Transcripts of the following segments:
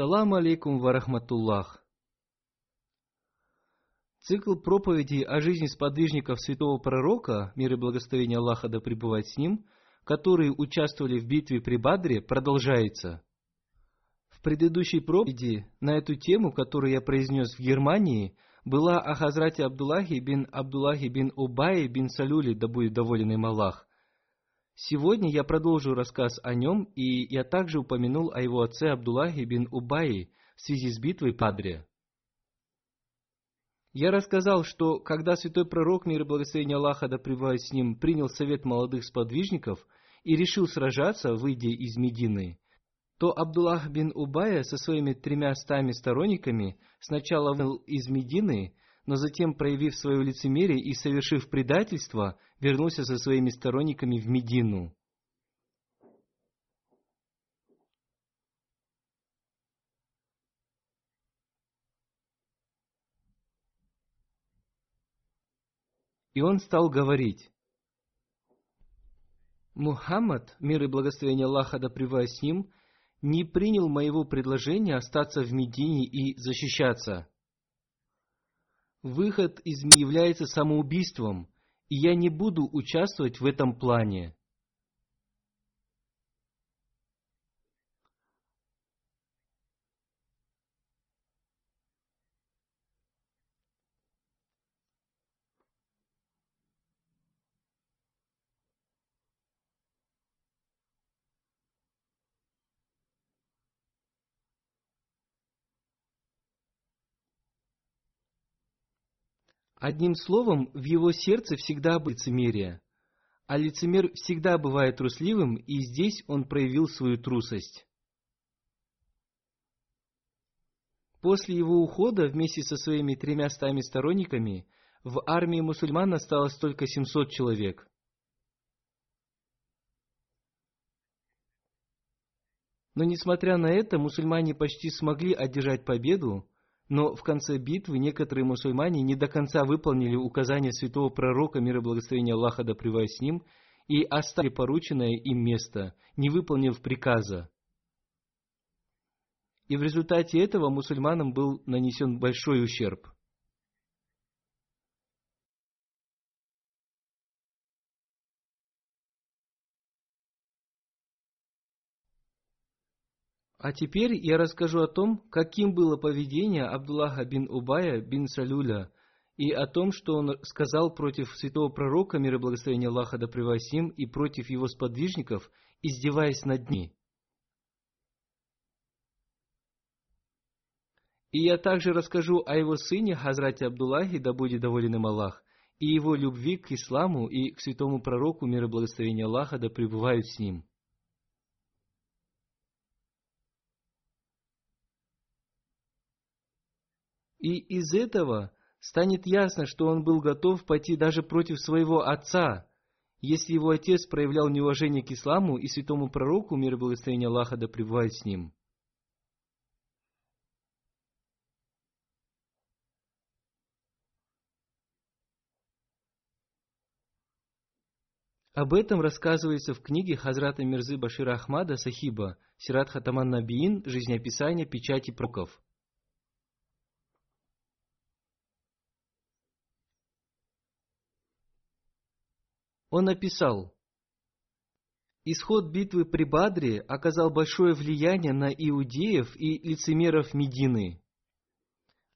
Ассаламу алейкум варахматуллах. Цикл проповедей о жизни сподвижников святого пророка, мир и благословение Аллаха да пребывает с ним, которые участвовали в битве при Бадре, продолжается. В предыдущей проповеди на эту тему, которую я произнес в Германии, была о Хазрате Абдуллахи бин Абдуллахи бин Убайи бин Салюли, да будет доволен им Аллах. Сегодня я продолжу рассказ о нем, и я также упомянул о его отце Абдуллахе бин Убайи в связи с битвой Падре. Я рассказал, что когда святой пророк, мир и благословение Аллаха да пребывает с ним, принял совет молодых сподвижников и решил сражаться, выйдя из Медины, то Абдуллах бин Убая со своими тремя стами сторонниками сначала вышел из Медины, но затем, проявив свое лицемерие и совершив предательство, вернулся со своими сторонниками в Медину. И он стал говорить, Мухаммад, мир и благословение Аллаха да с ним, не принял моего предложения остаться в Медине и защищаться. Выход из меня является самоубийством, и я не буду участвовать в этом плане. Одним словом, в его сердце всегда было лицемерие. А лицемер всегда бывает трусливым, и здесь он проявил свою трусость. После его ухода вместе со своими тремя стами сторонниками в армии мусульман осталось только 700 человек. Но несмотря на это, мусульмане почти смогли одержать победу, но в конце битвы некоторые мусульмане не до конца выполнили указания святого пророка, мира и благословения Аллаха да с ним, и оставили порученное им место, не выполнив приказа. И в результате этого мусульманам был нанесен большой ущерб – А теперь я расскажу о том, каким было поведение Абдуллаха бин Убая бин Салюля, и о том, что он сказал против святого пророка, мир и благословения Аллаха да им, и против его сподвижников, издеваясь над ними. И я также расскажу о его сыне Хазрате Абдуллахе, да будет доволен им Аллах, и его любви к исламу и к святому пророку, мир и благословения Аллаха, да пребывают с ним – И из этого станет ясно, что он был готов пойти даже против своего отца, если его отец проявлял неуважение к исламу и святому пророку, мир и благословение Аллаха да пребывает с ним. Об этом рассказывается в книге Хазрата Мирзы Башира Ахмада Сахиба «Сират Хатаман Набиин. Жизнеописание печати проков». Он написал, Исход битвы при Бадре оказал большое влияние на иудеев и лицемеров Медины.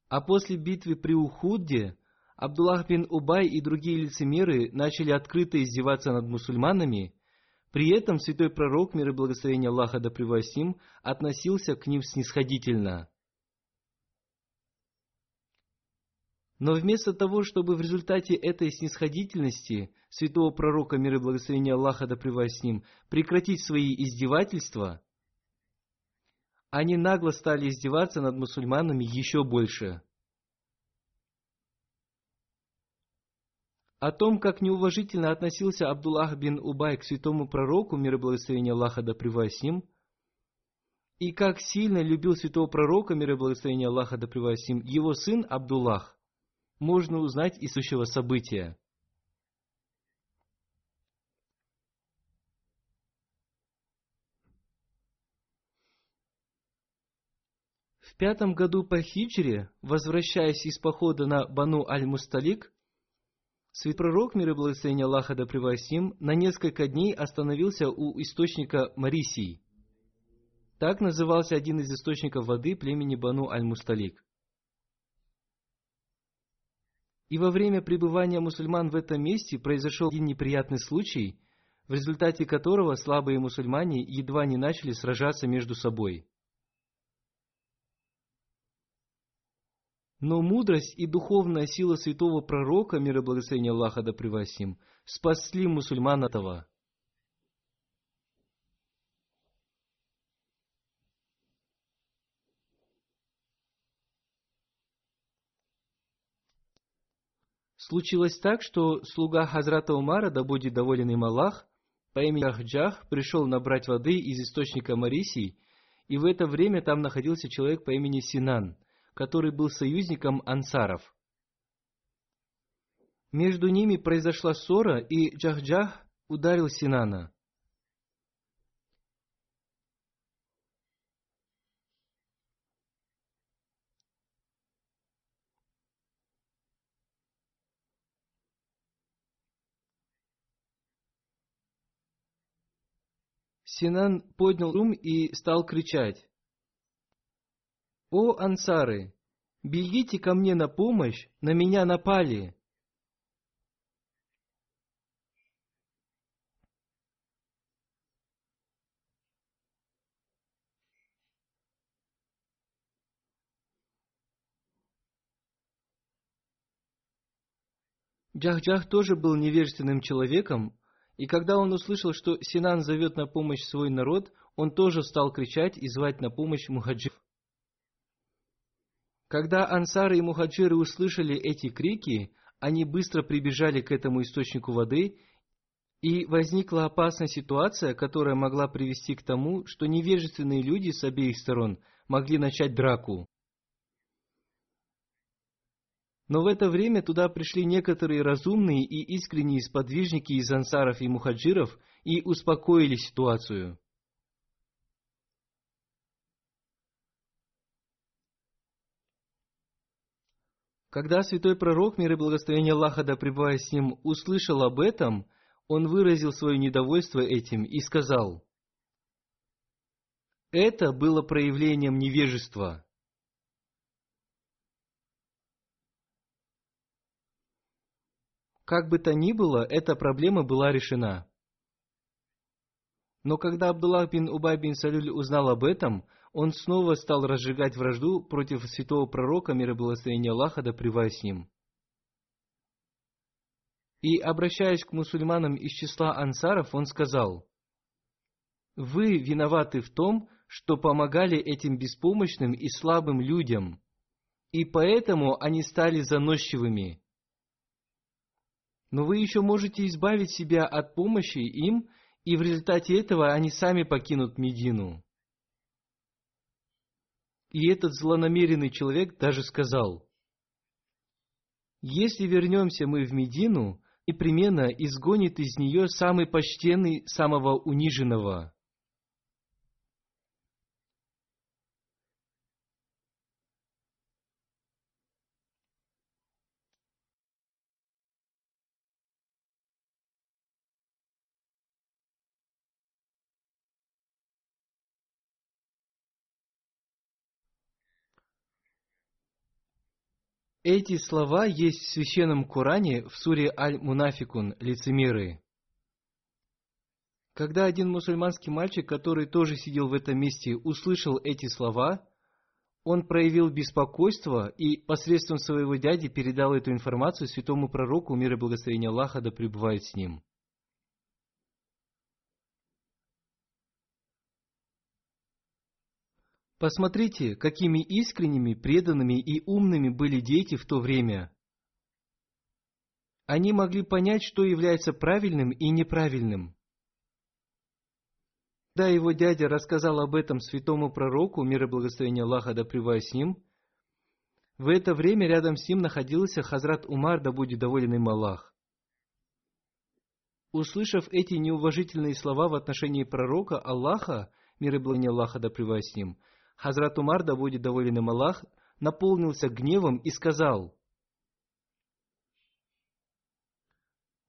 А после битвы при Ухудде Абдуллах бин Убай и другие лицемеры начали открыто издеваться над мусульманами, при этом святой пророк, мир и благословение Аллаха да превосим, относился к ним снисходительно. Но вместо того, чтобы в результате этой снисходительности святого пророка, мир и благословение Аллаха да с ним, прекратить свои издевательства, они нагло стали издеваться над мусульманами еще больше. О том, как неуважительно относился Абдуллах бин Убай к святому пророку, мир и благословение Аллаха да с ним, и как сильно любил святого пророка, мир и благословение Аллаха да с ним, его сын Абдуллах, можно узнать из сущего события. В пятом году по хиджре, возвращаясь из похода на Бану Аль-Мусталик, святой пророк, мир и благословение Аллаха да превосим, на несколько дней остановился у источника Марисии. Так назывался один из источников воды племени Бану Аль-Мусталик. И во время пребывания мусульман в этом месте произошел один неприятный случай, в результате которого слабые мусульмане едва не начали сражаться между собой. Но мудрость и духовная сила святого пророка, мир и благословение Аллаха да превосим, спасли мусульман этого. Случилось так, что слуга Хазрата Умара, да будет доволен им Аллах, по имени Ахджах, пришел набрать воды из источника Марисии, и в это время там находился человек по имени Синан, который был союзником ансаров. Между ними произошла ссора, и Джахджах ударил Синана. Синан поднял ум и стал кричать. «О, ансары, бегите ко мне на помощь, на меня напали!» Джах-Джах тоже был невежественным человеком, и когда он услышал, что Синан зовет на помощь свой народ, он тоже стал кричать и звать на помощь мухаджиров. Когда ансары и мухаджиры услышали эти крики, они быстро прибежали к этому источнику воды, и возникла опасная ситуация, которая могла привести к тому, что невежественные люди с обеих сторон могли начать драку. Но в это время туда пришли некоторые разумные и искренние сподвижники из ансаров и мухаджиров и успокоили ситуацию. Когда святой пророк, мир и благословение Аллаха да пребывая с ним, услышал об этом, он выразил свое недовольство этим и сказал, «Это было проявлением невежества». Как бы то ни было, эта проблема была решена. Но когда Абдуллах бин Убай бин Салюль узнал об этом, он снова стал разжигать вражду против святого пророка, мир и благословение Аллаха, да с ним. И, обращаясь к мусульманам из числа ансаров, он сказал, «Вы виноваты в том, что помогали этим беспомощным и слабым людям, и поэтому они стали заносчивыми но вы еще можете избавить себя от помощи им, и в результате этого они сами покинут Медину. И этот злонамеренный человек даже сказал, если вернемся мы в Медину, непременно изгонит из нее самый почтенный, самого униженного. Эти слова есть в священном Коране в суре Аль-Мунафикун, лицемеры. Когда один мусульманский мальчик, который тоже сидел в этом месте, услышал эти слова, он проявил беспокойство и посредством своего дяди передал эту информацию святому пророку, мир и благословение Аллаха да пребывает с ним. Посмотрите, какими искренними, преданными и умными были дети в то время. Они могли понять, что является правильным и неправильным. Когда его дядя рассказал об этом святому пророку, мир и благословение Аллаха да с ним, в это время рядом с ним находился Хазрат Умар, да будет доволен им Аллах. Услышав эти неуважительные слова в отношении пророка Аллаха, мир и благословение Аллаха да с ним, Хазрат Умар, да будет доволен им Аллах, наполнился гневом и сказал,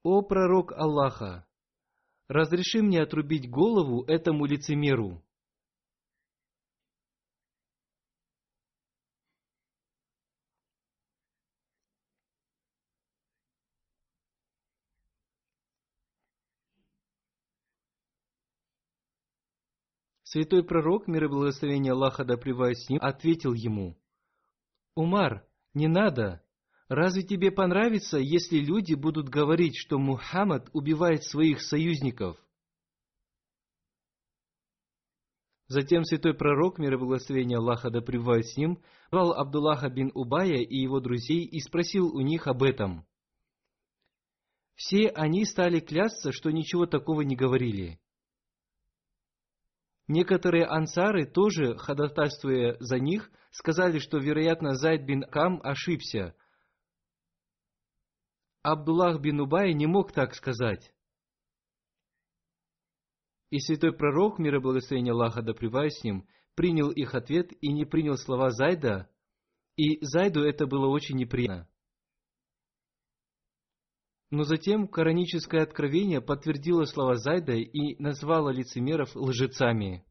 «О пророк Аллаха, разреши мне отрубить голову этому лицемеру». Святой пророк, мир и благословение Аллаха да с ним, ответил ему, «Умар, не надо. Разве тебе понравится, если люди будут говорить, что Мухаммад убивает своих союзников?» Затем святой пророк, мир и благословение Аллаха да с ним, звал Абдуллаха бин Убая и его друзей и спросил у них об этом. Все они стали клясться, что ничего такого не говорили. Некоторые ансары, тоже ходатайствуя за них, сказали, что, вероятно, Зайд бин Кам ошибся. Абдуллах бин Убай не мог так сказать. И святой пророк, мир и благословение Аллаха да с ним, принял их ответ и не принял слова Зайда, и Зайду это было очень неприятно. Но затем кораническое откровение подтвердило слова Зайда и назвало лицемеров лжецами.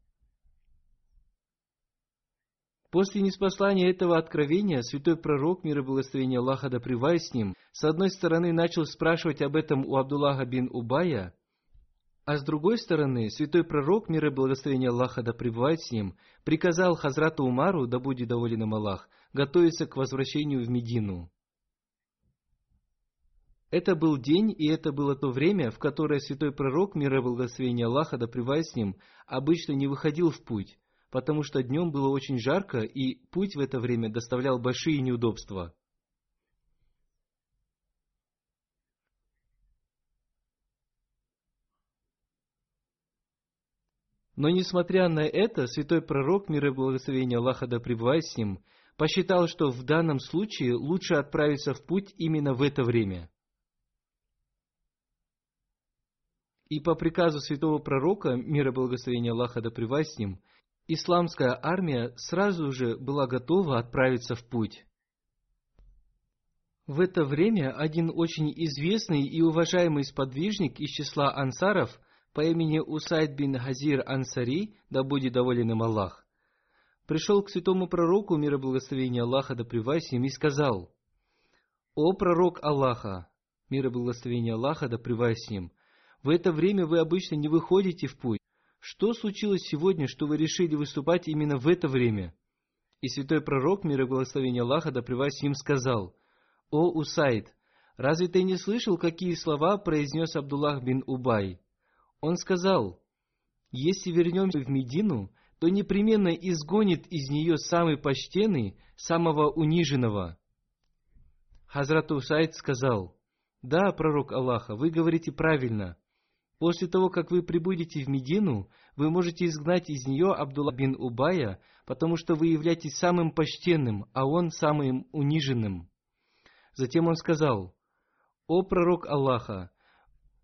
После неспослания этого откровения святой пророк, мир и благословение Аллаха да с ним, с одной стороны начал спрашивать об этом у Абдуллаха бин Убая, а с другой стороны, святой пророк, мир и благословение Аллаха да с ним, приказал Хазрату Умару, да будет доволен им Аллах, готовиться к возвращению в Медину. Это был день, и это было то время, в которое святой пророк, мир и благословение Аллаха, да с ним, обычно не выходил в путь, потому что днем было очень жарко, и путь в это время доставлял большие неудобства. Но несмотря на это, святой пророк, мир и благословение Аллаха да с ним, посчитал, что в данном случае лучше отправиться в путь именно в это время – И по приказу святого пророка, мира благословения Аллаха да с ним, исламская армия сразу же была готова отправиться в путь. В это время один очень известный и уважаемый сподвижник из числа ансаров по имени Усайд бин Хазир Ансари, да будет доволен им Аллах, пришел к святому пророку, мира благословения Аллаха да с ним, и сказал, «О пророк Аллаха, мира благословения Аллаха да с ним, в это время вы обычно не выходите в путь. Что случилось сегодня, что вы решили выступать именно в это время? И святой пророк, мир и благословение Аллаха, да с ним сказал, «О Усайд, разве ты не слышал, какие слова произнес Абдуллах бин Убай?» Он сказал, «Если вернемся в Медину, то непременно изгонит из нее самый почтенный, самого униженного». Хазрат Усайд сказал, «Да, пророк Аллаха, вы говорите правильно. После того, как вы прибудете в Медину, вы можете изгнать из нее Абдулла бин Убая, потому что вы являетесь самым почтенным, а он самым униженным. Затем он сказал, «О пророк Аллаха,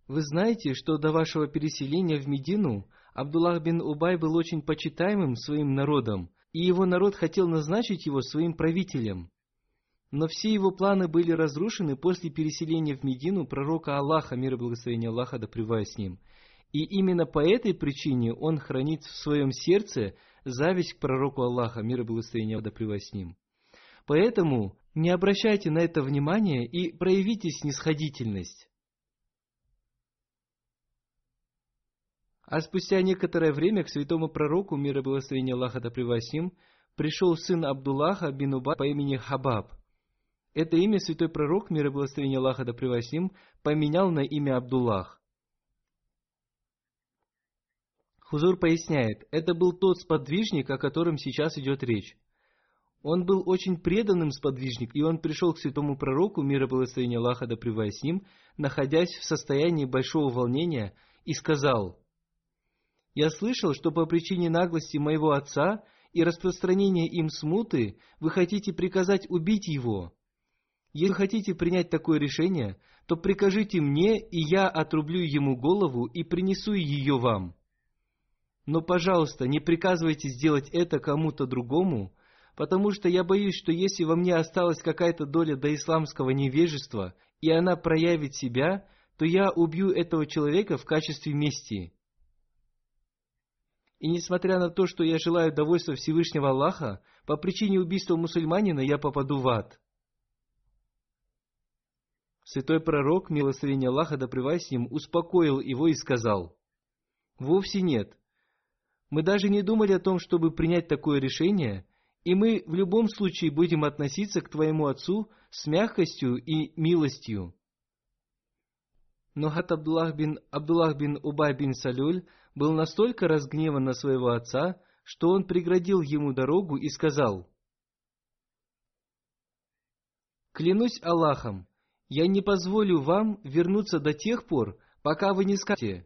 вы знаете, что до вашего переселения в Медину Абдуллах бин Убай был очень почитаемым своим народом, и его народ хотел назначить его своим правителем. Но все его планы были разрушены после переселения в Медину пророка Аллаха, мир и благословение Аллаха, да с ним. И именно по этой причине он хранит в своем сердце зависть к пророку Аллаха, мир и благословение Аллаха, да с ним. Поэтому не обращайте на это внимания и проявите снисходительность. А спустя некоторое время к святому пророку, мир и благословение Аллаха да превосим, пришел сын Абдуллаха бин Уба по имени Хабаб. Это имя святой пророк, мир и благословение Аллаха да превосим, поменял на имя Абдуллах. Хузур поясняет, это был тот сподвижник, о котором сейчас идет речь. Он был очень преданным сподвижник, и он пришел к святому пророку, мир и благословение Аллаха да превосим, находясь в состоянии большого волнения, и сказал – я слышал, что по причине наглости моего отца и распространения им смуты вы хотите приказать убить его. Если хотите принять такое решение, то прикажите мне, и я отрублю ему голову и принесу ее вам. Но, пожалуйста, не приказывайте сделать это кому-то другому, потому что я боюсь, что если во мне осталась какая-то доля до исламского невежества, и она проявит себя, то я убью этого человека в качестве мести. И несмотря на то, что я желаю довольства Всевышнего Аллаха, по причине убийства мусульманина я попаду в ад. Святой пророк, милосердие Аллаха да с ним, успокоил его и сказал, «Вовсе нет. Мы даже не думали о том, чтобы принять такое решение, и мы в любом случае будем относиться к твоему отцу с мягкостью и милостью». Но Хат Абдуллах бин, Абдуллах бин Убай бин Салюль был настолько разгневан на своего отца, что он преградил ему дорогу и сказал, «Клянусь Аллахом, я не позволю вам вернуться до тех пор, пока вы не скажете,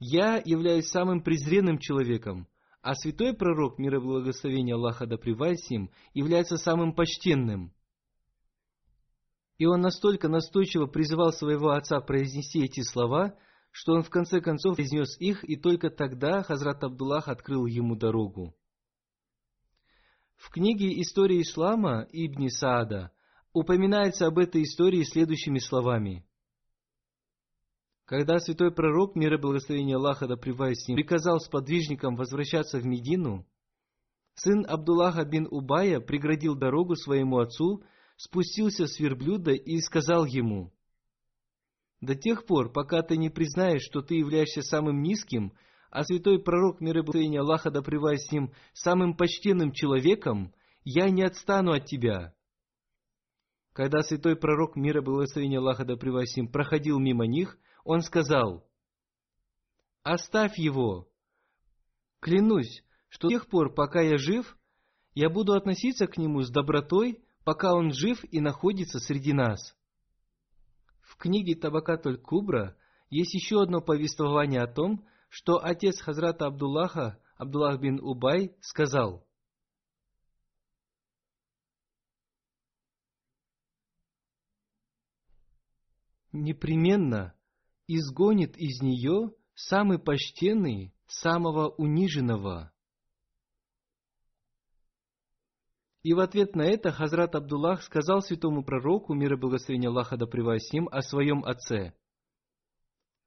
«Я являюсь самым презренным человеком», а святой пророк, мир и благословение Аллаха да с ним, является самым почтенным. И он настолько настойчиво призывал своего отца произнести эти слова, что он в конце концов произнес их, и только тогда Хазрат Абдуллах открыл ему дорогу. В книге «История ислама» Ибн Саада упоминается об этой истории следующими словами. Когда святой пророк, мир и благословение Аллаха да с ним, приказал сподвижникам возвращаться в Медину, сын Абдуллаха бин Убая преградил дорогу своему отцу, спустился с верблюда и сказал ему – до тех пор, пока ты не признаешь, что ты являешься самым низким, а святой пророк мир и благословения Аллаха да с ним самым почтенным человеком, я не отстану от тебя. Когда святой пророк мира благословения Аллаха да ним проходил мимо них, он сказал, «Оставь его! Клянусь, что до тех пор, пока я жив, я буду относиться к нему с добротой, пока он жив и находится среди нас». В книге Табакатуль Кубра есть еще одно повествование о том, что отец Хазрата Абдуллаха, Абдуллах бин Убай, сказал, непременно изгонит из нее самый почтенный, самого униженного. И в ответ на это Хазрат Абдуллах сказал святому пророку, мир и благословение Аллаха да с ним, о своем отце.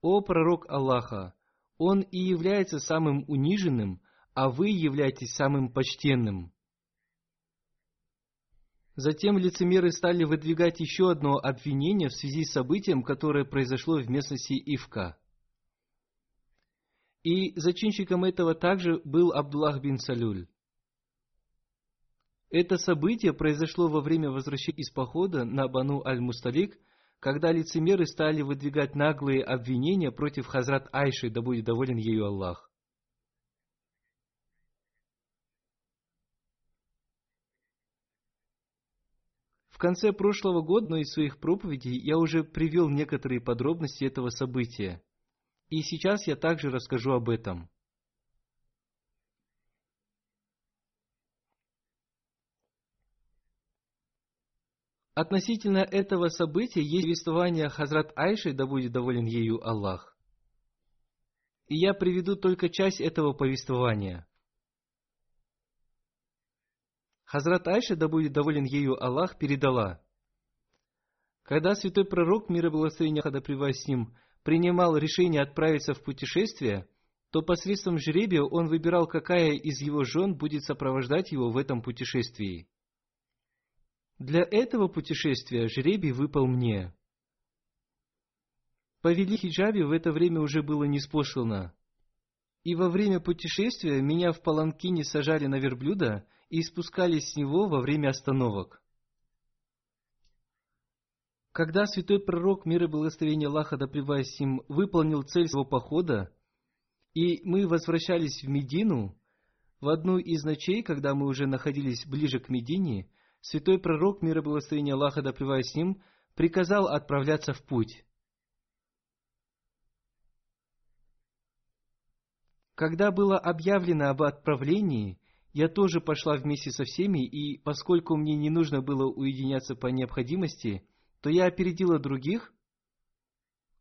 «О пророк Аллаха, он и является самым униженным, а вы являетесь самым почтенным». Затем лицемеры стали выдвигать еще одно обвинение в связи с событием, которое произошло в местности Ивка. И зачинщиком этого также был Абдуллах бин Салюль. Это событие произошло во время возвращения из похода на Бану Аль-Мусталик, когда лицемеры стали выдвигать наглые обвинения против Хазрат Айши, да будет доволен ею Аллах. Конце прошлого года, но из своих проповедей, я уже привел некоторые подробности этого события. И сейчас я также расскажу об этом – Относительно этого события есть повествование Хазрат Айши, да будет доволен ею Аллах. И я приведу только часть этого повествования. Хазрат Айша, да будет доволен ею Аллах, передала. Когда святой пророк, мир и благословение Хада с ним, принимал решение отправиться в путешествие, то посредством жребия он выбирал, какая из его жен будет сопровождать его в этом путешествии. Для этого путешествия жребий выпал мне. По вели хиджабе в это время уже было неспослано. И во время путешествия меня в паланкине сажали на верблюда и спускались с него во время остановок. Когда святой пророк, мир и благословение Аллаха да им, выполнил цель своего похода, и мы возвращались в Медину, в одну из ночей, когда мы уже находились ближе к Медине, святой пророк, мир и благословение Аллаха да с ним, приказал отправляться в путь. Когда было объявлено об отправлении, я тоже пошла вместе со всеми, и поскольку мне не нужно было уединяться по необходимости, то я опередила других.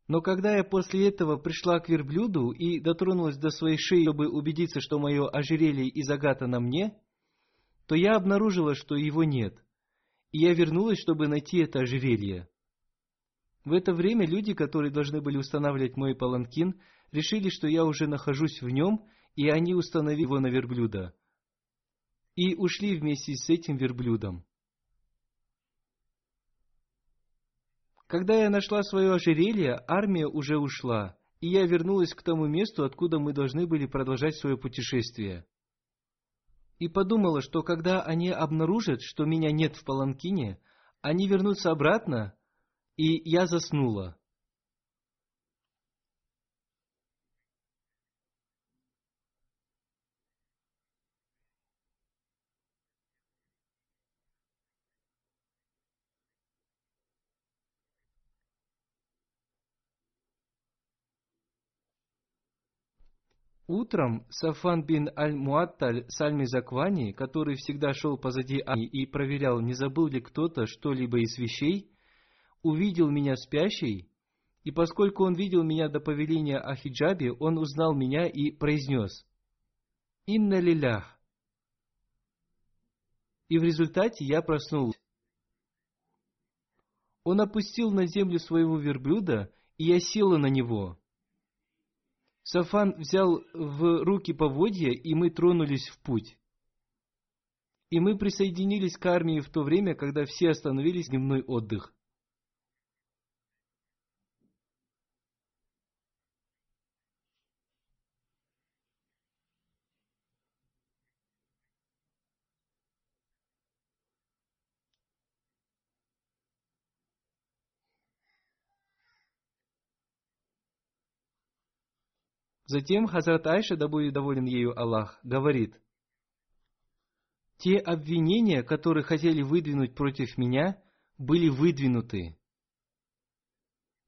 Но когда я после этого пришла к верблюду и дотронулась до своей шеи, чтобы убедиться, что мое ожерелье из агата на мне, то я обнаружила, что его нет. И я вернулась, чтобы найти это ожерелье. В это время люди, которые должны были устанавливать мой паланкин, решили, что я уже нахожусь в нем, и они установили его на верблюда. И ушли вместе с этим верблюдом. Когда я нашла свое ожерелье, армия уже ушла, и я вернулась к тому месту, откуда мы должны были продолжать свое путешествие и подумала, что когда они обнаружат, что меня нет в паланкине, они вернутся обратно, и я заснула. Утром Сафан бин Аль-Муатталь Сальми Заквани, который всегда шел позади Ани и проверял, не забыл ли кто-то что-либо из вещей, увидел меня спящей, и поскольку он видел меня до повеления о хиджабе, он узнал меня и произнес «Инна лилях». И в результате я проснулся. Он опустил на землю своего верблюда, и я села на него – Сафан взял в руки поводья, и мы тронулись в путь. И мы присоединились к армии в то время, когда все остановились дневной отдых. Затем Хазрат Айша, да будет доволен ею Аллах, говорит, «Те обвинения, которые хотели выдвинуть против меня, были выдвинуты».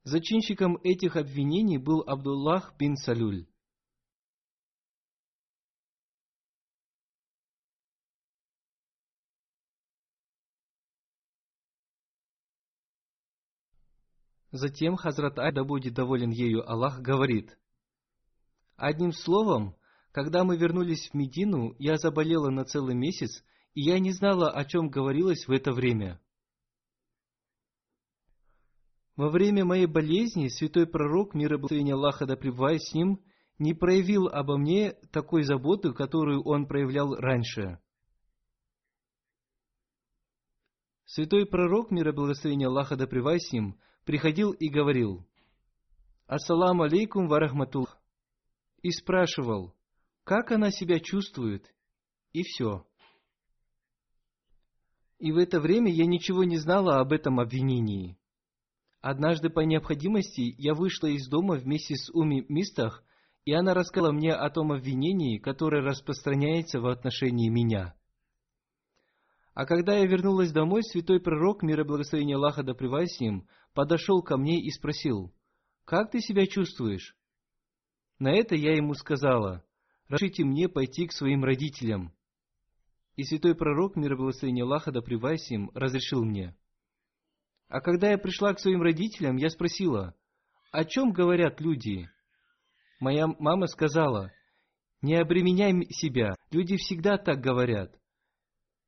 Зачинщиком этих обвинений был Абдуллах бин Салюль. Затем Хазрат Ай, да будет доволен ею Аллах, говорит – Одним словом, когда мы вернулись в Медину, я заболела на целый месяц, и я не знала, о чем говорилось в это время. Во время моей болезни святой пророк, мир и благословение Аллаха да с ним, не проявил обо мне такой заботы, которую он проявлял раньше. Святой пророк, мир и благословение Аллаха да с ним, приходил и говорил, «Ассаламу алейкум ва рахматуллах» и спрашивал, как она себя чувствует, и все. И в это время я ничего не знала об этом обвинении. Однажды по необходимости я вышла из дома вместе с Уми Мистах, и она рассказала мне о том обвинении, которое распространяется в отношении меня. А когда я вернулась домой, святой пророк, мир и благословение Аллаха да с ним, подошел ко мне и спросил, «Как ты себя чувствуешь?» На это я ему сказала, «Разрешите мне пойти к своим родителям». И святой пророк, мир и благословение Аллаха да им, разрешил мне. А когда я пришла к своим родителям, я спросила, о чем говорят люди? Моя мама сказала, не обременяй себя, люди всегда так говорят.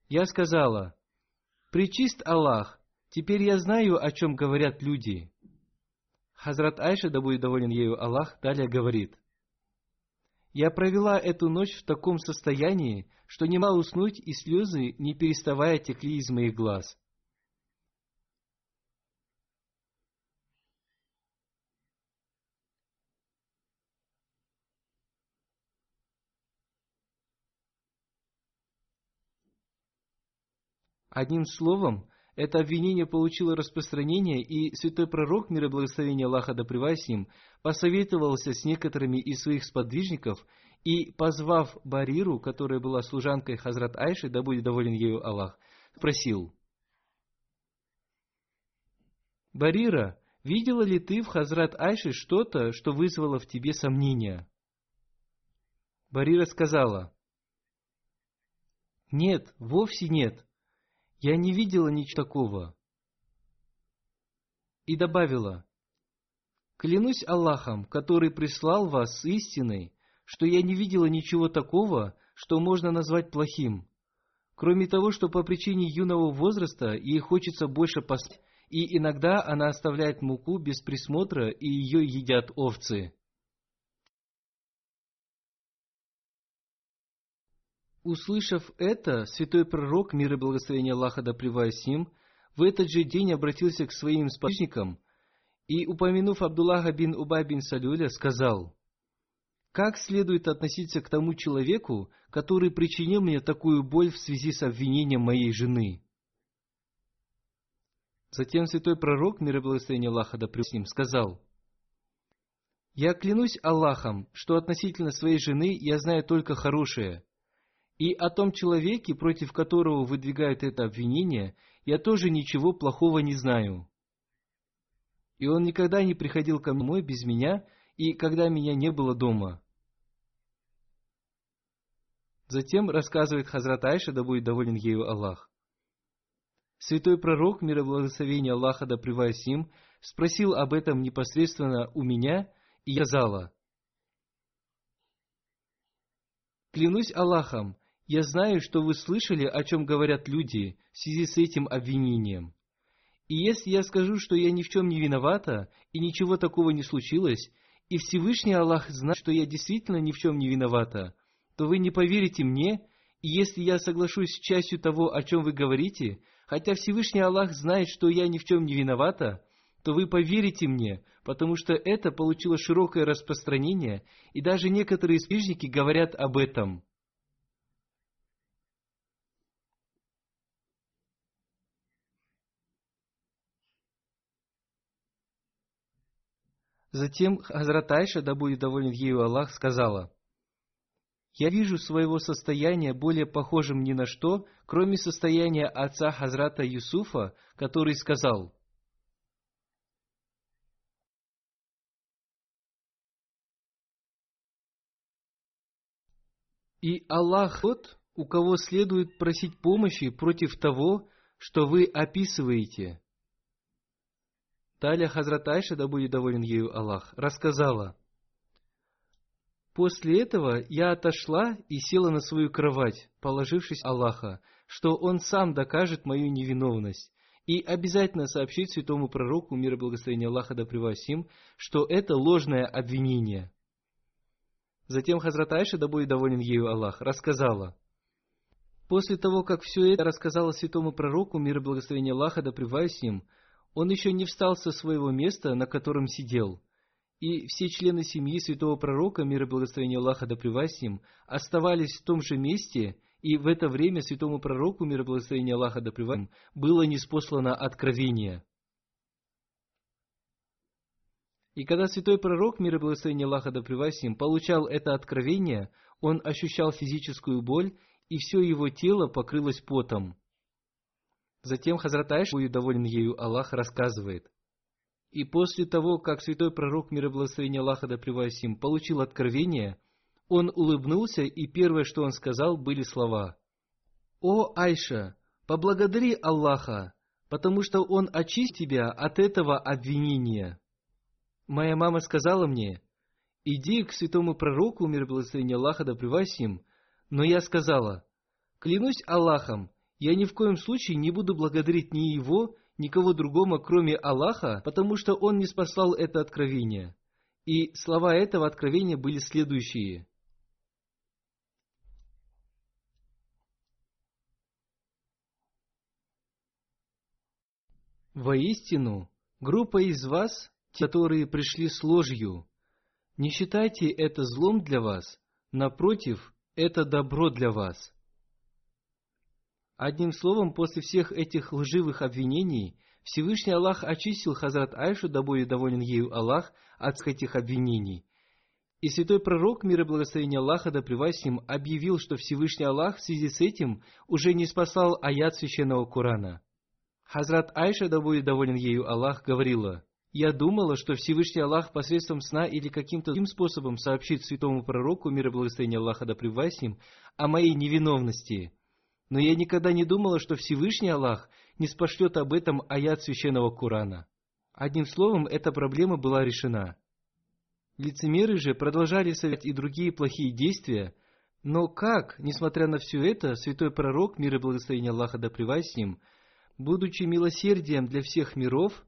Я сказала, причист Аллах, теперь я знаю, о чем говорят люди. Хазрат Айша, да будет доволен ею Аллах, далее говорит, я провела эту ночь в таком состоянии, что не могла уснуть, и слезы, не переставая, текли из моих глаз. Одним словом, это обвинение получило распространение, и святой пророк, мир и благословение Аллаха да с ним, посоветовался с некоторыми из своих сподвижников и, позвав Бариру, которая была служанкой Хазрат Айши, да будет доволен ею Аллах, спросил, «Барира, видела ли ты в Хазрат Айши что-то, что вызвало в тебе сомнения?» Барира сказала, «Нет, вовсе нет. Я не видела ничего такого. И добавила, клянусь Аллахом, который прислал вас с истиной, что я не видела ничего такого, что можно назвать плохим, кроме того, что по причине юного возраста ей хочется больше поспать, и иногда она оставляет муку без присмотра, и ее едят овцы. Услышав это, святой пророк, мир и благословение Аллаха да с ним, в этот же день обратился к своим сподвижникам и, упомянув Абдуллаха бин Убай бин Салюля, сказал, «Как следует относиться к тому человеку, который причинил мне такую боль в связи с обвинением моей жены?» Затем святой пророк, мир и благословение Аллаха да с ним, сказал, «Я клянусь Аллахом, что относительно своей жены я знаю только хорошее, и о том человеке, против которого выдвигают это обвинение, я тоже ничего плохого не знаю. И он никогда не приходил ко мне без меня, и когда меня не было дома. Затем рассказывает Хазрат Айша, да будет доволен ею Аллах. Святой пророк, мир и благословение Аллаха да с ним, спросил об этом непосредственно у меня, и я сказала, «Клянусь Аллахом, я знаю, что вы слышали, о чем говорят люди в связи с этим обвинением. И если я скажу, что я ни в чем не виновата, и ничего такого не случилось, и Всевышний Аллах знает, что я действительно ни в чем не виновата, то вы не поверите мне, и если я соглашусь с частью того, о чем вы говорите, хотя Всевышний Аллах знает, что я ни в чем не виновата, то вы поверите мне, потому что это получило широкое распространение, и даже некоторые спижники говорят об этом – Затем Хазрат Айша, да будет доволен ею Аллах, сказала, «Я вижу своего состояния более похожим ни на что, кроме состояния отца Хазрата Юсуфа, который сказал, И Аллах тот, у кого следует просить помощи против того, что вы описываете. Далее Хазрат Айша, да будет доволен ею Аллах, рассказала, После этого я отошла и села на свою кровать, положившись Аллаха, что Он сам докажет мою невиновность и обязательно сообщит святому пророку, мир и благословение Аллаха да превосим, что это ложное обвинение. Затем Хазрат Айша, да будет доволен ею Аллах, рассказала, После того, как все это рассказала святому пророку, мир и благословение Аллаха да превосим, он еще не встал со своего места, на котором сидел. И все члены семьи святого пророка, мир и благословение Аллаха да с ним, оставались в том же месте, и в это время святому пророку, мир и благословение Аллаха да с ним, было неспослано откровение. И когда святой пророк, мир и благословение Аллаха да с ним, получал это откровение, он ощущал физическую боль, и все его тело покрылось потом – Затем Хазрат Айш, доволен ею Аллах, рассказывает. И после того, как святой пророк мир и благословение Аллаха да им получил откровение, он улыбнулся, и первое, что он сказал, были слова. «О Айша, поблагодари Аллаха! потому что он очистит тебя от этого обвинения. Моя мама сказала мне, иди к святому пророку, мир благословения Аллаха, да им. Но я сказала, клянусь Аллахом, я ни в коем случае не буду благодарить ни его, никого другого, кроме Аллаха, потому что он не спасал это откровение. И слова этого откровения были следующие. Воистину, группа из вас, которые пришли с ложью, не считайте это злом для вас, напротив, это добро для вас. Одним словом, после всех этих лживых обвинений, Всевышний Аллах очистил Хазрат Айшу, да будет доволен ею Аллах, от этих обвинений. И святой пророк, мир и благословение Аллаха, да с ним, объявил, что Всевышний Аллах в связи с этим уже не спасал аят священного Корана. Хазрат Айша, да будет доволен ею Аллах, говорила, «Я думала, что Всевышний Аллах посредством сна или каким-то другим способом сообщит святому пророку, мир и благословение Аллаха, да с ним, о моей невиновности. Но я никогда не думала, что Всевышний Аллах не спошлет об этом аят священного Корана. Одним словом, эта проблема была решена. Лицемеры же продолжали совершать и другие плохие действия, но как, несмотря на все это, святой пророк, мир и благословение Аллаха да с ним, будучи милосердием для всех миров,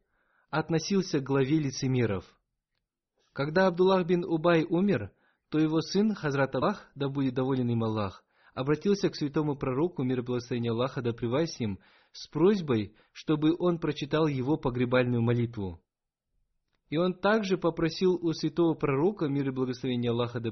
относился к главе лицемеров. Когда Абдуллах бин Убай умер, то его сын, Хазрат Аллах, да будет доволен им Аллах, обратился к святому пророку, мир и благословение Аллаха, да с ним, с просьбой, чтобы он прочитал его погребальную молитву. И он также попросил у святого пророка, мир и благословение Аллаха да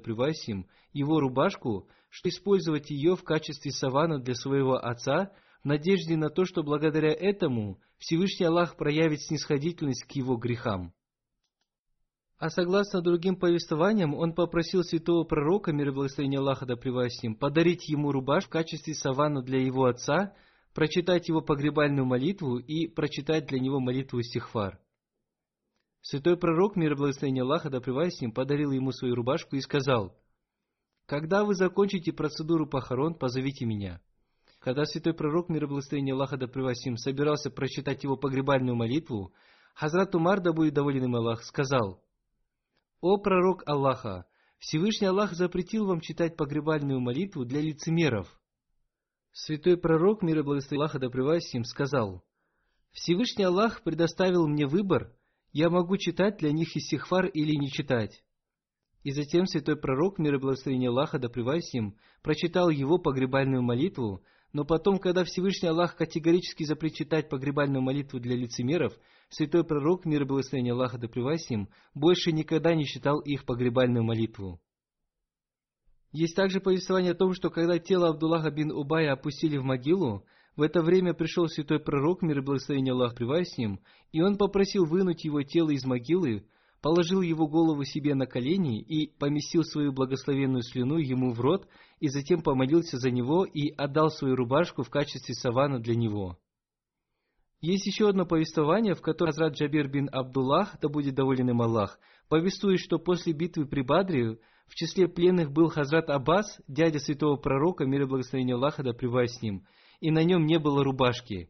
им, его рубашку, что использовать ее в качестве савана для своего отца, в надежде на то, что благодаря этому Всевышний Аллах проявит снисходительность к его грехам. А согласно другим повествованиям, он попросил святого пророка, мир и благословение Аллаха да им, подарить ему рубашку в качестве савана для его отца, прочитать его погребальную молитву и прочитать для него молитву стихфар. Святой пророк, мир и благословение Аллаха, да с ним, подарил ему свою рубашку и сказал, «Когда вы закончите процедуру похорон, позовите меня». Когда святой пророк, мир и благословение Аллаха, да с ним, собирался прочитать его погребальную молитву, Хазрат Умар, да будет доволен им Аллах, сказал, «О пророк Аллаха, Всевышний Аллах запретил вам читать погребальную молитву для лицемеров». Святой пророк, мир и благословение Аллаха, да с ним, сказал, «Всевышний Аллах предоставил мне выбор, я могу читать для них иссихфар или не читать». И затем святой пророк, мир и благословение Аллаха, да с ним, прочитал его погребальную молитву, но потом, когда Всевышний Аллах категорически запретит читать погребальную молитву для лицемеров, святой пророк, мир и благословение Аллаха, да с ним, больше никогда не читал их погребальную молитву. Есть также повествование о том, что когда тело Абдуллаха бин Убая опустили в могилу, в это время пришел святой пророк, мир и благословение Аллах с ним, и он попросил вынуть его тело из могилы, положил его голову себе на колени и поместил свою благословенную слюну ему в рот, и затем помолился за него и отдал свою рубашку в качестве савана для него. Есть еще одно повествование, в котором Азрат Джабир бин Абдуллах, да будет доволен им Аллах, повествует, что после битвы при Бадре в числе пленных был Хазрат Аббас, дядя святого пророка, мир и благословение Аллаха, да с ним, и на нем не было рубашки.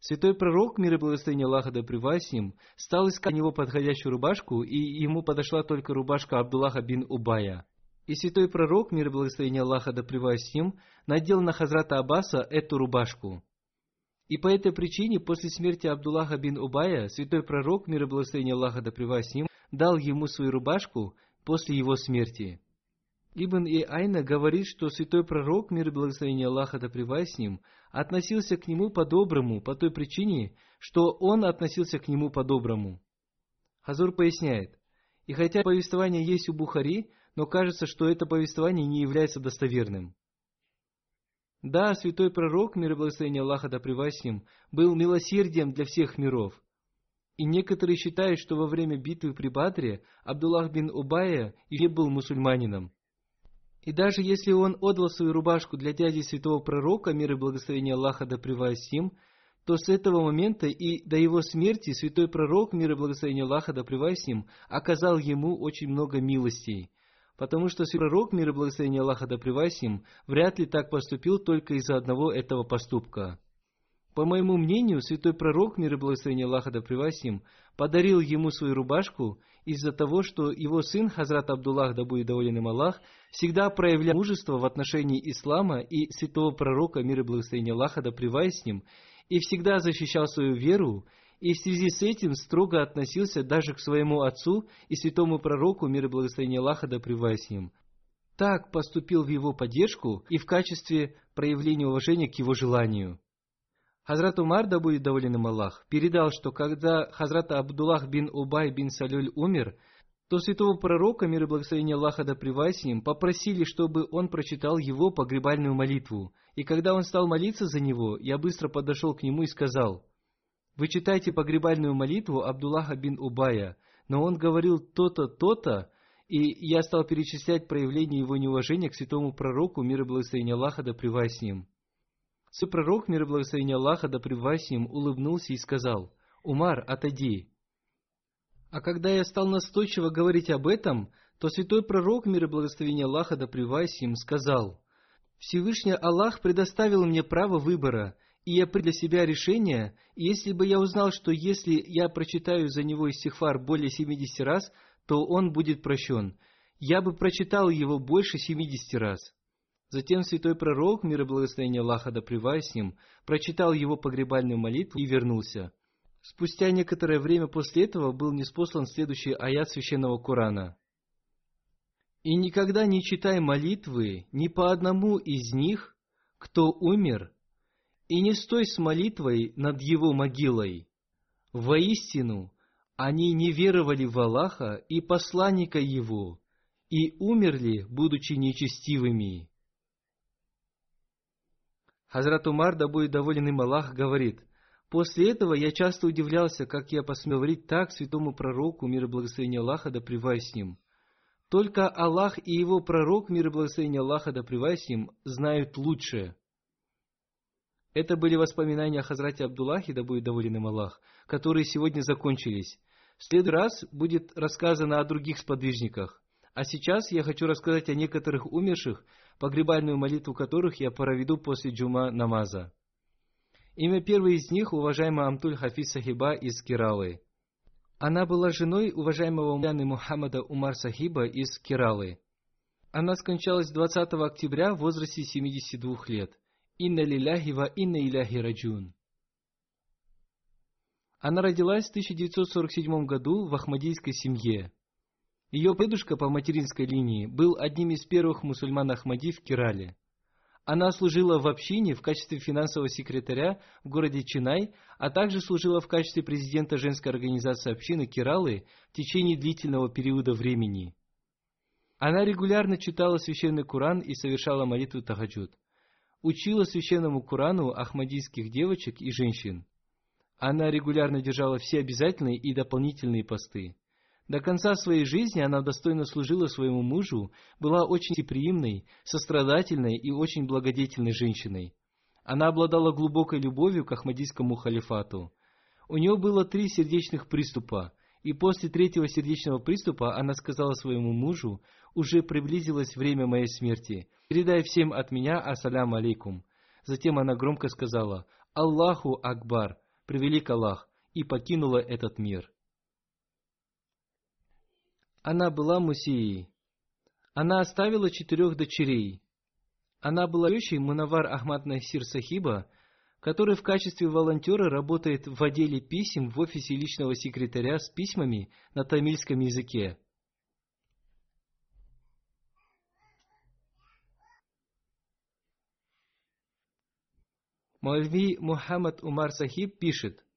Святой пророк, мир и благословение Аллаха, да с ним, стал искать него подходящую рубашку, и ему подошла только рубашка Абдуллаха бин Убая. И святой пророк, мир и благословение Аллаха, да с ним, надел на Хазрата Аббаса эту рубашку. И по этой причине, после смерти Абдуллаха бин Убая, святой пророк, мир и благословение Аллаха, да с ним, дал ему свою рубашку, после его смерти. Ибн и Айна говорит, что святой пророк, мир и благословение Аллаха да с ним, относился к нему по-доброму, по той причине, что он относился к нему по-доброму. Хазур поясняет, и хотя повествование есть у Бухари, но кажется, что это повествование не является достоверным. Да, святой пророк, мир и благословение Аллаха да с ним, был милосердием для всех миров, и некоторые считают, что во время битвы при Бадре Абдуллах бин Убая и был мусульманином. И даже если он отдал свою рубашку для дяди святого пророка, мир и благословение Аллаха да им, то с этого момента и до его смерти святой пророк, мир и благословение Аллаха да им, оказал ему очень много милостей. Потому что святой пророк, мир и благословение Аллаха да им, вряд ли так поступил только из-за одного этого поступка. По моему мнению, святой пророк, мир и благословение Аллаха да с ним, подарил ему свою рубашку из-за того, что его сын, Хазрат Абдуллах, да будет доволен им Аллах, всегда проявлял мужество в отношении ислама и святого пророка, мир и благословение Аллаха да с ним, и всегда защищал свою веру, и в связи с этим строго относился даже к своему отцу и святому пророку, мир и благословение Аллаха да с ним. Так поступил в его поддержку и в качестве проявления уважения к его желанию. Хазрат Умар, да будет доволен им Аллах, передал, что когда Хазрат Абдуллах бин Убай бин Салюль умер, то святого пророка, мир и благословение Аллаха да с ним, попросили, чтобы он прочитал его погребальную молитву. И когда он стал молиться за него, я быстро подошел к нему и сказал, «Вы читаете погребальную молитву Абдуллаха бин Убая, но он говорил то-то, то-то, и я стал перечислять проявление его неуважения к святому пророку, мир и благословение Аллаха да с ним. Свой пророк, мир и благословение Аллаха, да с ним, улыбнулся и сказал, «Умар, отойди». А когда я стал настойчиво говорить об этом, то святой пророк, мир и благословение Аллаха, да с ним, сказал, «Всевышний Аллах предоставил мне право выбора, и я принял для себя решение, и если бы я узнал, что если я прочитаю за него истихфар более 70 раз, то он будет прощен, я бы прочитал его больше 70 раз». Затем святой пророк, мир и благословение Аллаха да с ним, прочитал его погребальную молитву и вернулся. Спустя некоторое время после этого был неспослан следующий аят священного Корана. «И никогда не читай молитвы ни по одному из них, кто умер, и не стой с молитвой над его могилой. Воистину, они не веровали в Аллаха и посланника Его, и умерли, будучи нечестивыми». Хазрат Умар, да будет доволен им Аллах, говорит, «После этого я часто удивлялся, как я посмел говорить так святому пророку, мир и благословение Аллаха, да с ним. Только Аллах и его пророк, мир и благословение Аллаха, да с ним, знают лучше». Это были воспоминания о Хазрате Абдуллахе, да будет доволен им Аллах, которые сегодня закончились. В следующий раз будет рассказано о других сподвижниках. А сейчас я хочу рассказать о некоторых умерших, погребальную молитву которых я проведу после джума намаза. Имя первой из них уважаемая Амтуль Хафиз Сахиба из Киралы. Она была женой уважаемого Муляны Мухаммада Умар Сахиба из Киралы. Она скончалась 20 октября в возрасте 72 лет. Инна лиляхи инна иляхи раджун. Она родилась в 1947 году в Ахмадийской семье. Ее дедушка по материнской линии был одним из первых мусульман Ахмади в Кирале. Она служила в общине в качестве финансового секретаря в городе Чинай, а также служила в качестве президента женской организации общины Киралы в течение длительного периода времени. Она регулярно читала священный Куран и совершала молитву Тахаджуд. Учила священному Курану ахмадийских девочек и женщин. Она регулярно держала все обязательные и дополнительные посты. До конца своей жизни она достойно служила своему мужу, была очень гостеприимной, сострадательной и очень благодетельной женщиной. Она обладала глубокой любовью к Ахмадийскому халифату. У нее было три сердечных приступа, и после третьего сердечного приступа она сказала своему мужу, «Уже приблизилось время моей смерти. Передай всем от меня ассаляму алейкум». Затем она громко сказала, «Аллаху Акбар, превелик Аллах», и покинула этот мир. Она была Мусией. Она оставила четырех дочерей. Она была тещей Мунавар Ахмад Насир Сахиба, который в качестве волонтера работает в отделе писем в офисе личного секретаря с письмами на тамильском языке. Мальви Мухаммад Умар Сахиб пишет –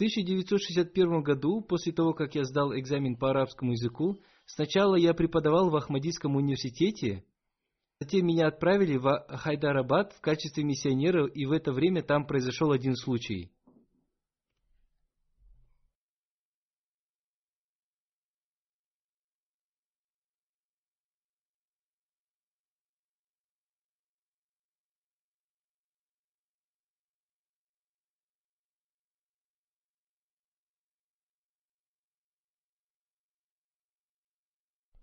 1961 году, после того, как я сдал экзамен по арабскому языку, сначала я преподавал в Ахмадийском университете, затем меня отправили в Хайдарабад в качестве миссионера, и в это время там произошел один случай –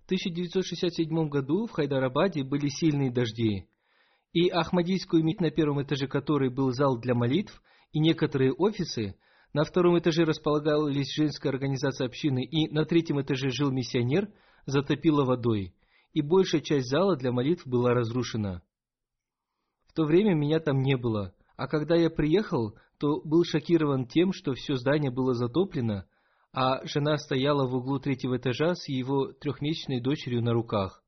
1967 году в Хайдарабаде были сильные дожди, и Ахмадийскую мить на первом этаже которой был зал для молитв и некоторые офисы, на втором этаже располагалась женская организация общины, и на третьем этаже жил миссионер, затопило водой, и большая часть зала для молитв была разрушена. В то время меня там не было, а когда я приехал, то был шокирован тем, что все здание было затоплено, а жена стояла в углу третьего этажа с его трехмесячной дочерью на руках.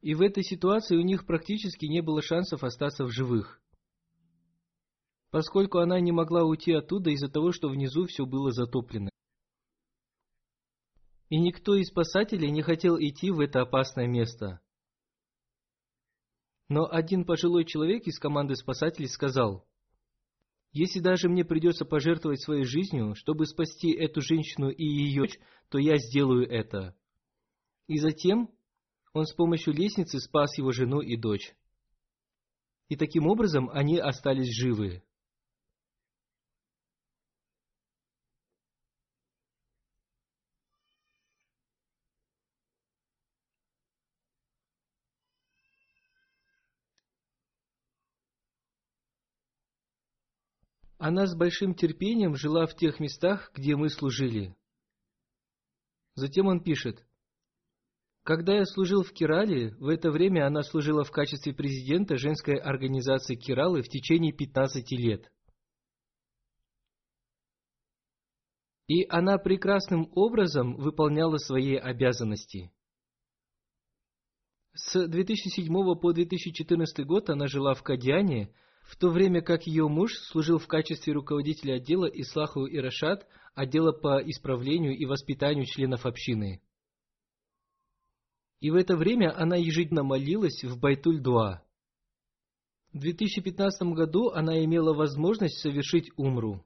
И в этой ситуации у них практически не было шансов остаться в живых, поскольку она не могла уйти оттуда из-за того, что внизу все было затоплено. И никто из спасателей не хотел идти в это опасное место. Но один пожилой человек из команды спасателей сказал, «Если даже мне придется пожертвовать своей жизнью, чтобы спасти эту женщину и ее дочь, то я сделаю это». И затем он с помощью лестницы спас его жену и дочь. И таким образом они остались живы. Она с большим терпением жила в тех местах, где мы служили. Затем он пишет, когда я служил в Кирале, в это время она служила в качестве президента женской организации Киралы в течение 15 лет. И она прекрасным образом выполняла свои обязанности. С 2007 по 2014 год она жила в Кадьяне, в то время как ее муж служил в качестве руководителя отдела Ислаху и Рашад, отдела по исправлению и воспитанию членов общины. И в это время она ежедневно молилась в Байтуль-Дуа. В 2015 году она имела возможность совершить умру.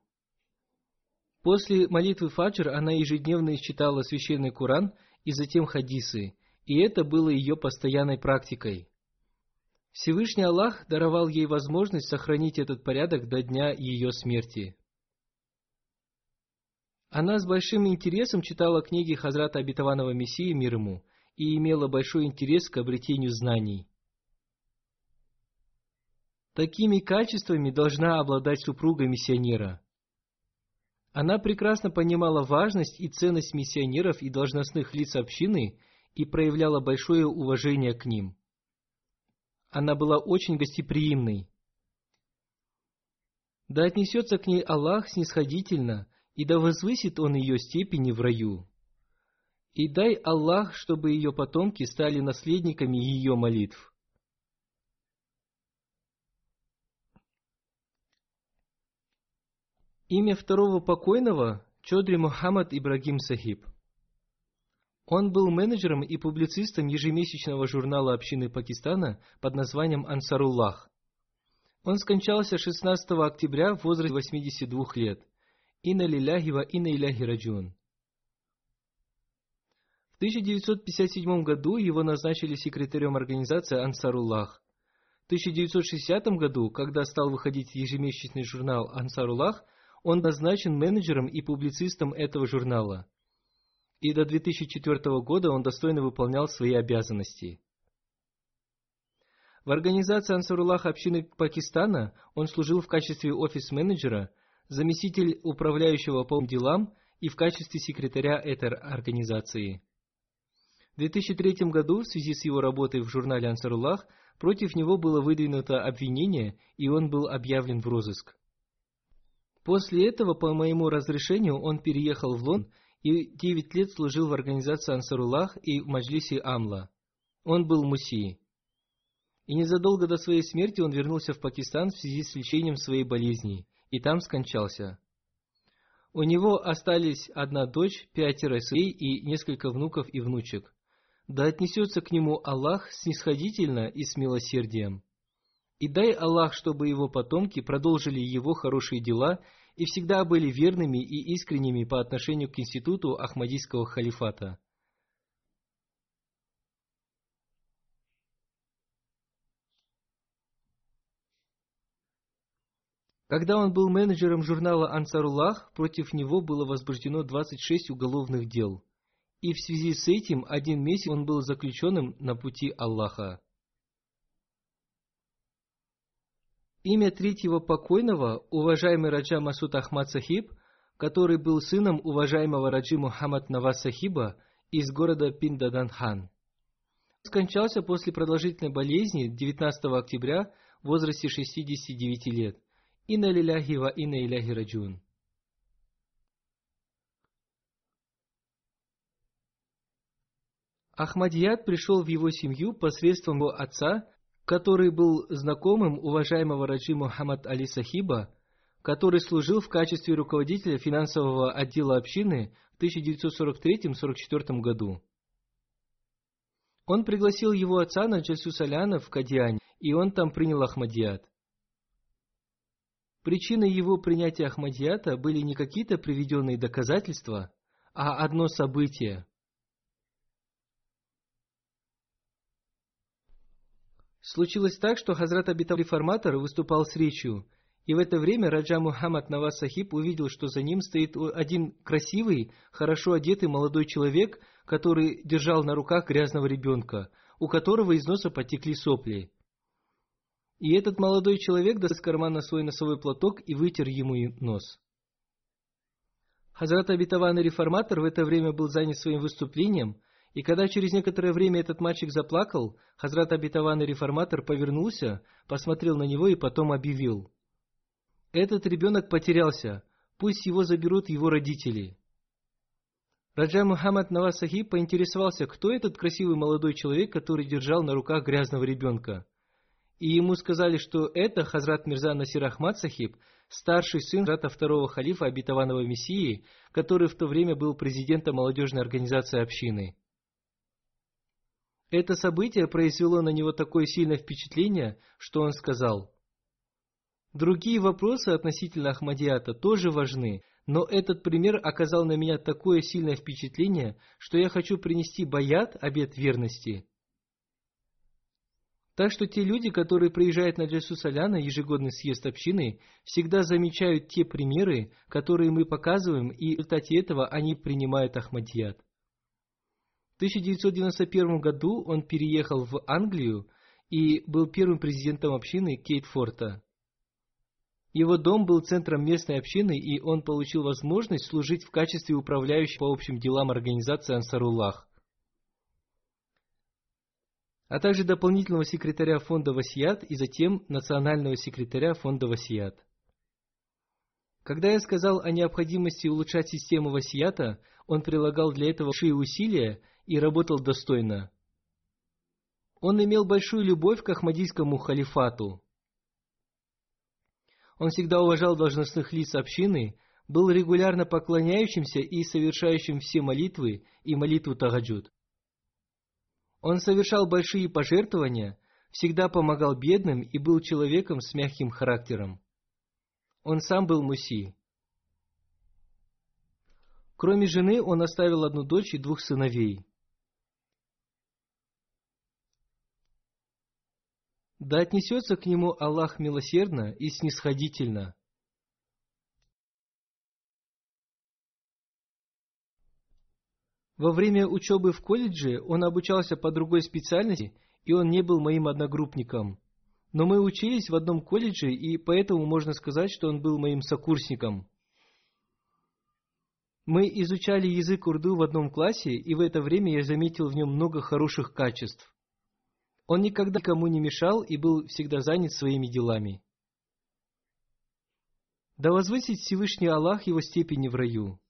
После молитвы Фаджр она ежедневно читала священный Куран и затем хадисы, и это было ее постоянной практикой. Всевышний Аллах даровал ей возможность сохранить этот порядок до дня ее смерти. Она с большим интересом читала книги Хазрата Обетованного Мессии мир ему – и имела большой интерес к обретению знаний. Такими качествами должна обладать супруга миссионера. Она прекрасно понимала важность и ценность миссионеров и должностных лиц общины и проявляла большое уважение к ним. Она была очень гостеприимной. Да отнесется к ней Аллах снисходительно, и да возвысит Он ее степени в раю. И дай Аллах, чтобы ее потомки стали наследниками ее молитв. Имя второго покойного – Чодри Мухаммад Ибрагим Сахиб. Он был менеджером и публицистом ежемесячного журнала общины Пакистана под названием «Ансаруллах». Он скончался 16 октября в возрасте 82 лет. Инна лиляхи ва инна иляхи раджун. В 1957 году его назначили секретарем организации «Ансаруллах». В 1960 году, когда стал выходить ежемесячный журнал «Ансаруллах», он назначен менеджером и публицистом этого журнала. И до 2004 года он достойно выполнял свои обязанности. В организации Ансаруллах общины Пакистана он служил в качестве офис-менеджера, заместитель управляющего по делам и в качестве секретаря этой организации. В 2003 году в связи с его работой в журнале «Ансаруллах» против него было выдвинуто обвинение, и он был объявлен в розыск. После этого, по моему разрешению, он переехал в Лондон и 9 лет служил в организации Ансаруллах и в Маджлисе Амла. Он был мусии. И незадолго до своей смерти он вернулся в Пакистан в связи с лечением своей болезни, и там скончался. У него остались одна дочь, пятеро сыновей и несколько внуков и внучек да отнесется к нему Аллах снисходительно и с милосердием. И дай Аллах, чтобы его потомки продолжили его хорошие дела и всегда были верными и искренними по отношению к институту Ахмадийского халифата. Когда он был менеджером журнала «Ансаруллах», против него было возбуждено 26 уголовных дел. И в связи с этим один месяц он был заключенным на пути Аллаха. Имя третьего покойного, уважаемый Раджа Масуд Ахмад Сахиб, который был сыном уважаемого Раджи Мухаммад Наваз Сахиба из города Пиндаданхан. Скончался после продолжительной болезни 19 октября в возрасте 69 лет. Инна лиляхи ва инна иляхи раджун. Ахмадият пришел в его семью посредством его отца, который был знакомым уважаемого Раджи Мухаммад Али Сахиба, который служил в качестве руководителя финансового отдела общины в 1943-1944 году. Он пригласил его отца на Джасу Саляна в Кадиане, и он там принял Ахмадият. Причиной его принятия Ахмадията были не какие-то приведенные доказательства, а одно событие. Случилось так, что Хазрат Абитав Реформатор выступал с речью, и в это время Раджа Мухаммад Наваз Сахиб увидел, что за ним стоит один красивый, хорошо одетый молодой человек, который держал на руках грязного ребенка, у которого из носа потекли сопли. И этот молодой человек достал из кармана свой носовой платок и вытер ему нос. Хазрат Абитаван реформатор в это время был занят своим выступлением, и когда через некоторое время этот мальчик заплакал, Хазрат Абитаван реформатор повернулся, посмотрел на него и потом объявил. Этот ребенок потерялся, пусть его заберут его родители. Раджа Мухаммад Наваз Сахиб поинтересовался, кто этот красивый молодой человек, который держал на руках грязного ребенка. И ему сказали, что это Хазрат Мирза Насир Ахмад Сахиб, старший сын Хазрата второго халифа обетованного Мессии, который в то время был президентом молодежной организации общины. Это событие произвело на него такое сильное впечатление, что он сказал, «Другие вопросы относительно Ахмадията тоже важны, но этот пример оказал на меня такое сильное впечатление, что я хочу принести баят, обет верности. Так что те люди, которые приезжают на Джасу Саляна, ежегодный съезд общины, всегда замечают те примеры, которые мы показываем, и в результате этого они принимают Ахмадият. В 1991 году он переехал в Англию и был первым президентом общины Кейтфорта. Его дом был центром местной общины, и он получил возможность служить в качестве управляющего по общим делам организации Ансаруллах, а также дополнительного секретаря фонда Васият и затем национального секретаря фонда Васият. Когда я сказал о необходимости улучшать систему Васията, он прилагал для этого большие усилия и работал достойно. Он имел большую любовь к Ахмадийскому халифату – он всегда уважал должностных лиц общины, был регулярно поклоняющимся и совершающим все молитвы и молитву Тагаджуд. Он совершал большие пожертвования, всегда помогал бедным и был человеком с мягким характером. Он сам был муси. Кроме жены, он оставил одну дочь и двух сыновей. Да отнесется к нему Аллах милосердно и снисходительно. Во время учебы в колледже он обучался по другой специальности, и он не был моим одногруппником. Но мы учились в одном колледже, и поэтому можно сказать, что он был моим сокурсником. Мы изучали язык урду в одном классе, и в это время я заметил в нем много хороших качеств. Он никогда никому не мешал и был всегда занят своими делами. Да возвысит Всевышний Аллах его степени в раю.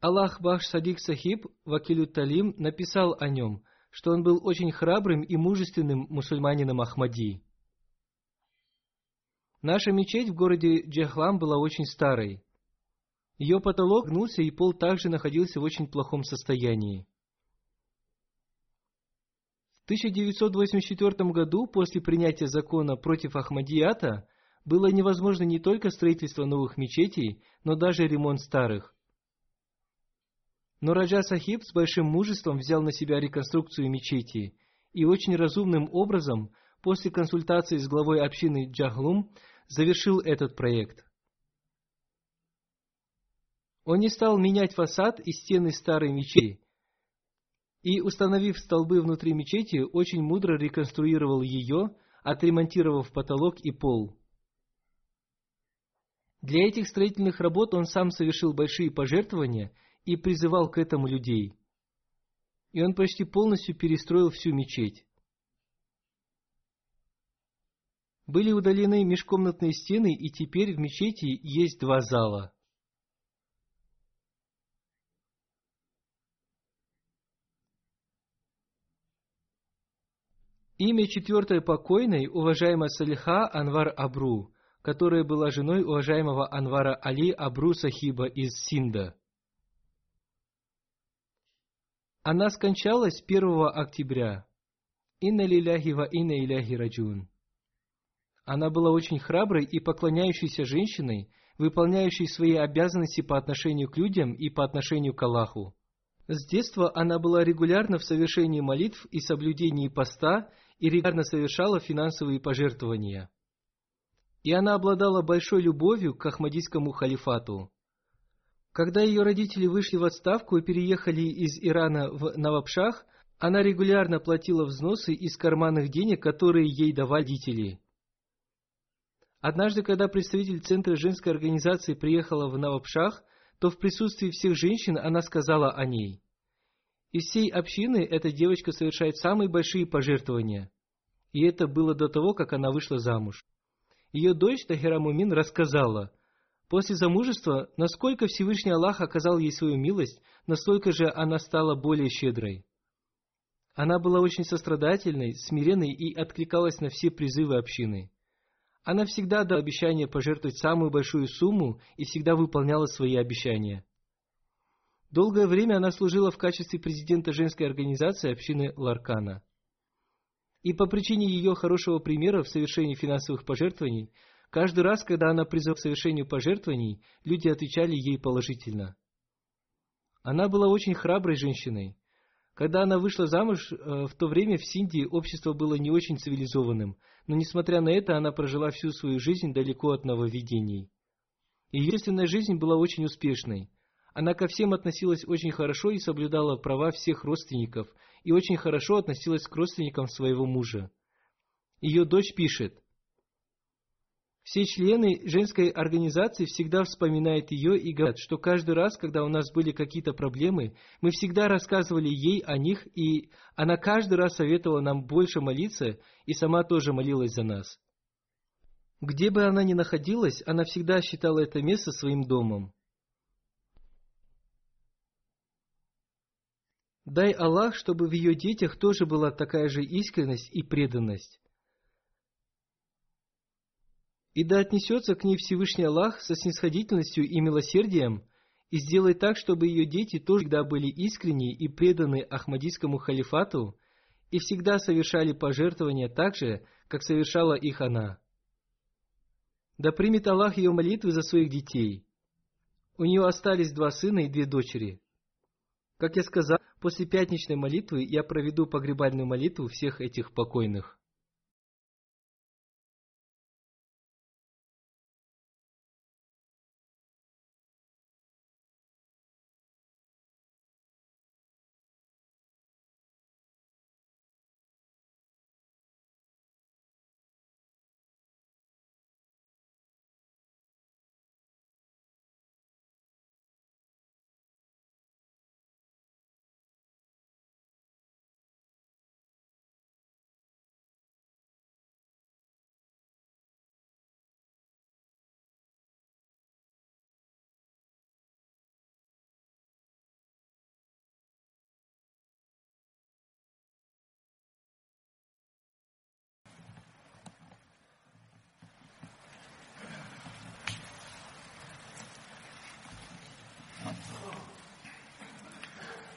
Аллах Баш Садик Сахиб, Вакилю Талим, написал о нем, что он был очень храбрым и мужественным мусульманином Ахмади. Наша мечеть в городе Джахлам была очень старой. Ее потолок гнулся, и пол также находился в очень плохом состоянии. В 1984 году, после принятия закона против Ахмадията, было невозможно не только строительство новых мечетей, но даже ремонт старых. Но Раджа Сахиб с большим мужеством взял на себя реконструкцию мечети и очень разумным образом после консультации с главой общины Джахлум завершил этот проект. Он не стал менять фасад и стены старой мечети, и, установив столбы внутри мечети, очень мудро реконструировал ее, отремонтировав потолок и пол. Для этих строительных работ он сам совершил большие пожертвования и призывал к этому людей. И он почти полностью перестроил всю мечеть. Были удалены межкомнатные стены, и теперь в мечети есть два зала. Имя четвертой покойной, уважаемая Салиха Анвар Абру, которая была женой уважаемого Анвара Али Абру Сахиба из Синда. Она скончалась 1 октября. Инна лиляхи ва инна иляхи раджун. Она была очень храброй и поклоняющейся женщиной, выполняющей свои обязанности по отношению к людям и по отношению к Аллаху. С детства она была регулярна в совершении молитв и соблюдении поста и регулярно совершала финансовые пожертвования. И она обладала большой любовью к Ахмадийскому халифату. Когда ее родители вышли в отставку и переехали из Ирана в Навабшах, она регулярно платила взносы из карманных денег, которые ей давали родители. Однажды, когда представитель Центра женской организации приехала в Навабшах, то в присутствии всех женщин она сказала о ней. Из всей общины эта девочка совершает самые большие пожертвования. И это было до того, как она вышла замуж. Ее дочь Тахира Мумин рассказала – После замужества, насколько Всевышний Аллах оказал ей свою милость, настолько же она стала более щедрой. Она была очень сострадательной, смиренной и откликалась на все призывы общины. Она всегда дала обещание пожертвовать самую большую сумму и всегда выполняла свои обещания. Долгое время она служила в качестве президента женской организации общины Ларкана. И по причине ее хорошего примера в совершении финансовых пожертвований – Каждый раз, когда она призывала к совершению пожертвований, люди отвечали ей положительно. Она была очень храброй женщиной. Когда она вышла замуж, э, в то время в Синдии общество было не очень цивилизованным, но несмотря на это, она прожила всю свою жизнь далеко от нововведений. Ее естественная жизнь была очень успешной. Она ко всем относилась очень хорошо и соблюдала права всех родственников, и очень хорошо относилась к родственникам своего мужа. Ее дочь пишет, все члены женской организации всегда вспоминают ее и говорят, что каждый раз, когда у нас были какие-то проблемы, мы всегда рассказывали ей о них, и она каждый раз советовала нам больше молиться, и сама тоже молилась за нас. Где бы она ни находилась, она всегда считала это место своим домом. Дай Аллах, чтобы в ее детях тоже была такая же искренность и преданность. И да отнесется к ней Всевышний Аллах со снисходительностью и милосердием, и сделай так, чтобы ее дети тоже всегда были искренни и преданы Ахмадийскому халифату, и всегда совершали пожертвования так же, как совершала их она. Да примет Аллах ее молитвы за своих детей. У нее остались два сына и две дочери. Как я сказал, после пятничной молитвы я проведу погребальную молитву всех этих покойных.